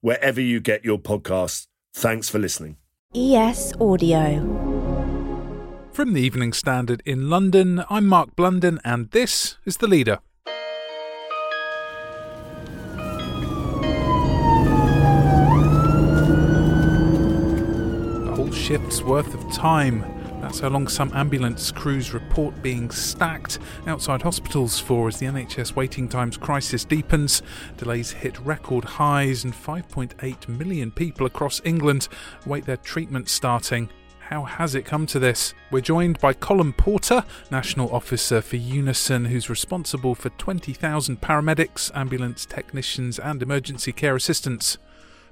wherever you get your podcasts. Thanks for listening. ES Audio. From the Evening Standard in London, I'm Mark Blunden, and this is The Leader. A whole shift's worth of time. That's how long some ambulance crews report being stacked outside hospitals for as the NHS waiting times crisis deepens. Delays hit record highs, and 5.8 million people across England await their treatment starting. How has it come to this? We're joined by Colm Porter, National Officer for Unison, who's responsible for 20,000 paramedics, ambulance technicians, and emergency care assistants.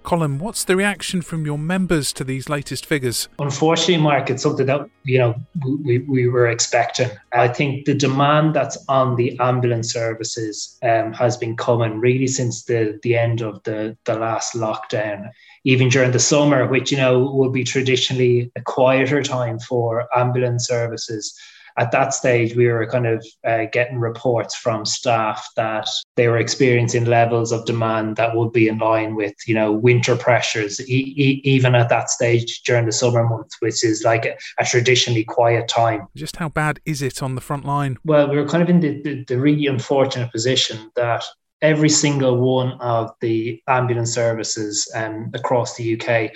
Colm, what's the reaction from your members to these latest figures? Unfortunately, Mark, it's something that you know we, we were expecting. I think the demand that's on the ambulance services um, has been coming really since the the end of the the last lockdown. Even during the summer, which you know will be traditionally a quieter time for ambulance services, at that stage, we were kind of uh, getting reports from staff that they were experiencing levels of demand that would be in line with, you know, winter pressures, e- e- even at that stage during the summer months, which is like a, a, traditionally quiet time. Just how bad is it on the front line? Well, we were kind of in the, the, the really unfortunate position that every single one of the ambulance services um, across the UK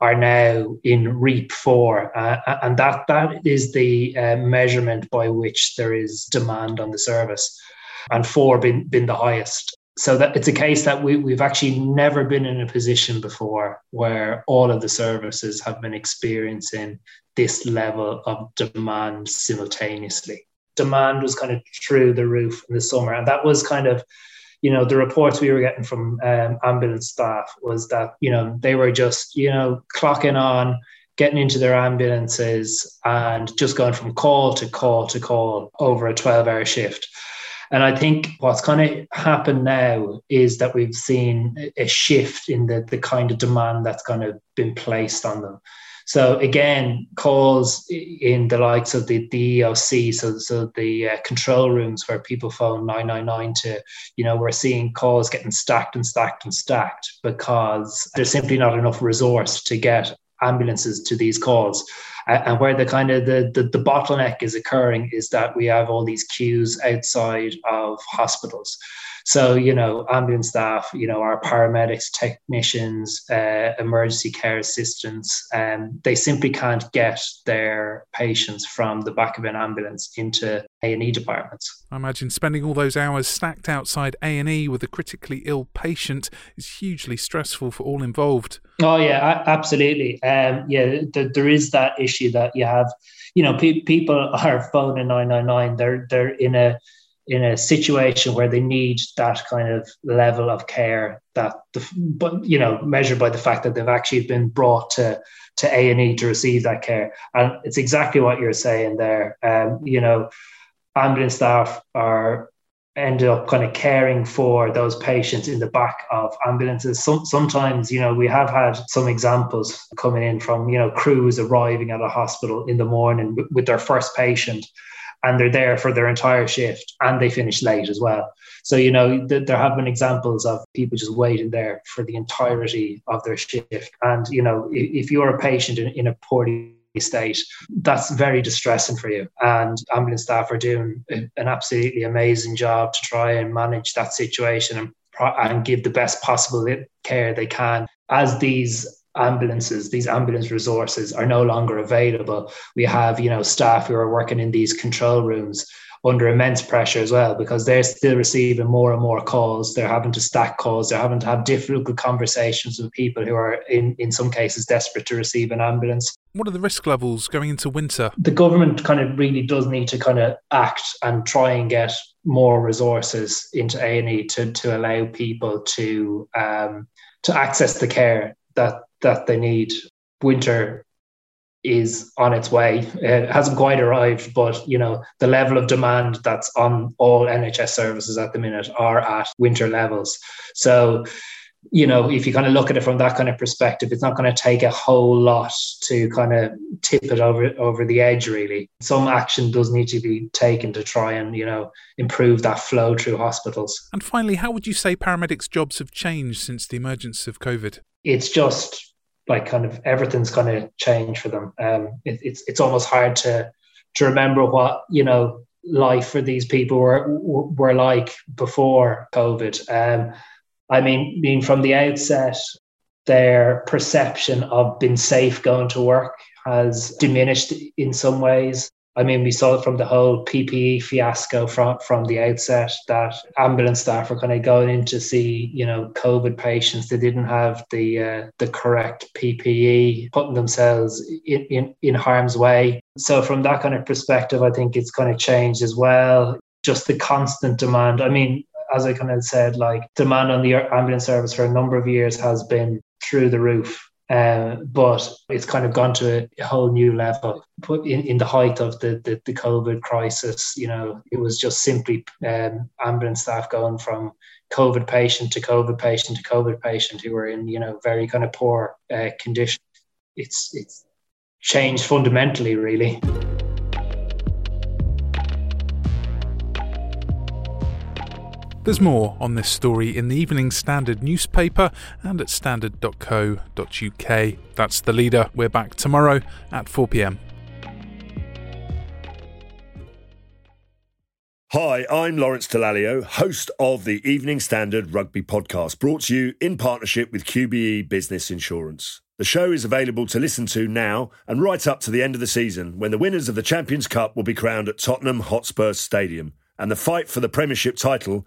are now in REAP 4. Uh, and that, that is the uh, measurement by which there is demand on the service. And 4 been, been the highest. So that it's a case that we, we've actually never been in a position before where all of the services have been experiencing this level of demand simultaneously. Demand was kind of through the roof in the summer. And that was kind of you know, the reports we were getting from um, ambulance staff was that, you know, they were just, you know, clocking on, getting into their ambulances and just going from call to call to call over a 12 hour shift. And I think what's kind of happened now is that we've seen a shift in the, the kind of demand that's kind of been placed on them. So again, calls in the likes of the, EOC, so so the uh, control rooms where people phone 999 to, you know, we're seeing calls getting stacked and stacked and stacked because there's simply not enough resource to get ambulances to these calls. And where the kind of the, the, the bottleneck is occurring is that we have all these queues outside of hospitals. So, you know, ambulance staff, you know, our paramedics, technicians, uh, emergency care assistants, um, they simply can't get their patients from the back of an ambulance into A&E departments. I imagine spending all those hours stacked outside A&E with a critically ill patient is hugely stressful for all involved. Oh yeah, absolutely. Um, yeah, th- there is that issue that you have. You know, pe- people are phoning nine nine nine. They're they're in a in a situation where they need that kind of level of care that the but you know measured by the fact that they've actually been brought to to A and E to receive that care. And it's exactly what you're saying there. Um, you know ambulance staff are end up kind of caring for those patients in the back of ambulances. Some, sometimes, you know, we have had some examples coming in from, you know, crews arriving at a hospital in the morning with their first patient and they're there for their entire shift and they finish late as well. So, you know, th- there have been examples of people just waiting there for the entirety of their shift. And, you know, if, if you're a patient in, in a poorly state, that's very distressing for you. And ambulance staff are doing an absolutely amazing job to try and manage that situation and and give the best possible care they can. As these ambulances, these ambulance resources are no longer available, we have you know staff who are working in these control rooms under immense pressure as well because they're still receiving more and more calls. They're having to stack calls. They're having to have difficult conversations with people who are, in, in some cases, desperate to receive an ambulance. What are the risk levels going into winter? The government kind of really does need to kind of act and try and get more resources into A and E to to allow people to um, to access the care that that they need. Winter is on its way. It hasn't quite arrived, but you know the level of demand that's on all NHS services at the minute are at winter levels. So, you know, if you kind of look at it from that kind of perspective, it's not going to take a whole lot to kind of tip it over over the edge. Really, some action does need to be taken to try and you know improve that flow through hospitals. And finally, how would you say paramedics' jobs have changed since the emergence of COVID? It's just like kind of everything's kind of changed for them. Um, it, it's it's almost hard to to remember what you know life for these people were were like before COVID. Um, I mean, being from the outset, their perception of being safe going to work has diminished in some ways. I mean, we saw it from the whole PPE fiasco from from the outset that ambulance staff were kind of going in to see, you know, COVID patients. They didn't have the uh, the correct PPE, putting themselves in, in in harm's way. So from that kind of perspective, I think it's kind of changed as well. Just the constant demand. I mean, as I kind of said, like demand on the ambulance service for a number of years has been through the roof. Uh, but it's kind of gone to a whole new level. But in, in the height of the, the, the COVID crisis, you know, it was just simply um, ambulance staff going from COVID patient to COVID patient to COVID patient who were in, you know, very kind of poor uh, condition. It's it's changed fundamentally, really. There's more on this story in the Evening Standard newspaper and at standard.co.uk. That's the leader. We're back tomorrow at 4 pm. Hi, I'm Lawrence Dallaglio, host of the Evening Standard Rugby Podcast, brought to you in partnership with QBE Business Insurance. The show is available to listen to now and right up to the end of the season when the winners of the Champions Cup will be crowned at Tottenham Hotspur Stadium and the fight for the Premiership title